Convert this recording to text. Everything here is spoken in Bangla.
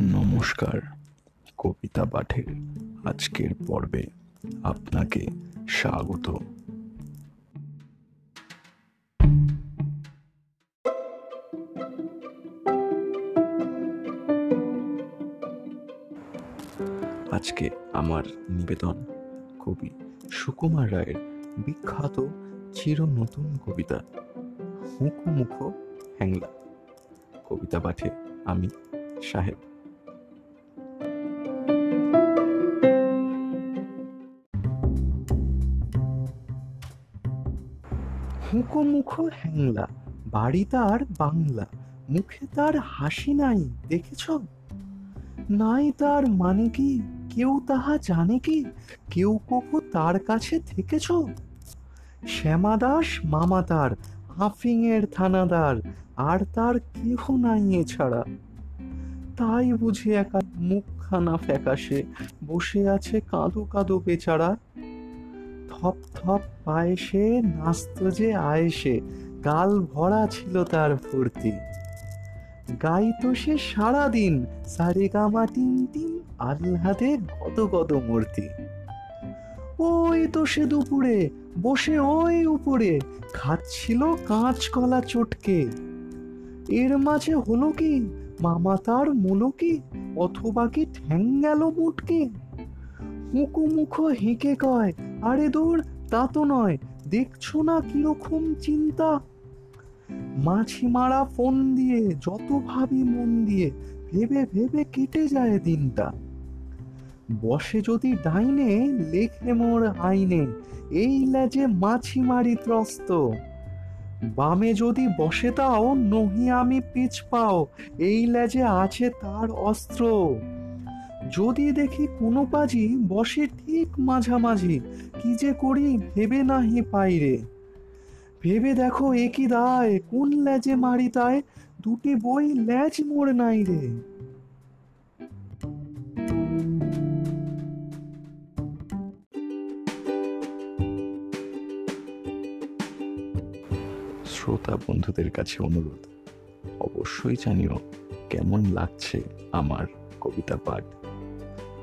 নমস্কার, কবিতা পাঠের আজকের পর্বে আপনাকে স্বাগত। আজকে আমার নিবেদন কবি সুকুমার রায়ের বিখ্যাত চির নতুন কবিতা, হুঁকো মুখো হ্যাংলা। কবিতা পাঠে আমি সাহেব হুঁকো মুখো হ্যাংলা, বাড়ি তার বাংলা, মুখে তার হাসি নাই, দেখেছ? নাই তার মানে কি, কেউ তাহা জানে কি, কেউ কবু তার কাছে থেকেছ? শ্যামাদাস মামা তার আফিংয়ের থানাদার, আর তার কেহ নাই এছাড়া। তাই বুঝি একা মুখখানা ফ্যাকাশে, বসে আছে কাঁদো কাঁদো বেচারা। থপ থপ পায়েসে নাস্ত যে আয়েসে গাল ভরা ছিল তার ফুর্তি। গাইতো সে সারাদিন সারে গামা টিন টিন আহ্লাদে গদ গদ মূর্তি। ওই তো সে দুপুরে, বসে ওই উপরে, খাচ্ছিল কাঁচকলা চটকে। এর মাঝে হলো কি, মামা তার মুলো কি, অথবা কি ঠ্যাং গেল মুটকে? মুখো মুখো হেঁকে কয়, আরে দূর, তা তো নয়, দেখছ না কীরকম চিন্তা? মাছি মারা ফোন দিয়ে, যত ভাবি মন দিয়ে, ভেবে ভেবে কেটে যায় দিনটা। বসে যদি ডাইনে, লেখে মোর আইনে, এই লেজে মাছি মারি ত্রস্ত। বামে যদি বসে তাও নহি আমি পিছ পাও, এই লেজে আছে তার অস্ত্র। যদি দেখি কোনো পাজি বসে ঠিক মাঝামাঝি, কি যে করি ভেবে নাহি পাইরে। ভেবে দেখো একই দায়, কোন লেজে মারি তাই দুটি বই লেজ মোড় নাই রে। শ্রোতা বন্ধুদের কাছে অনুরোধ, অবশ্যই জানিও কেমন লাগছে আমার কবিতা পাঠ।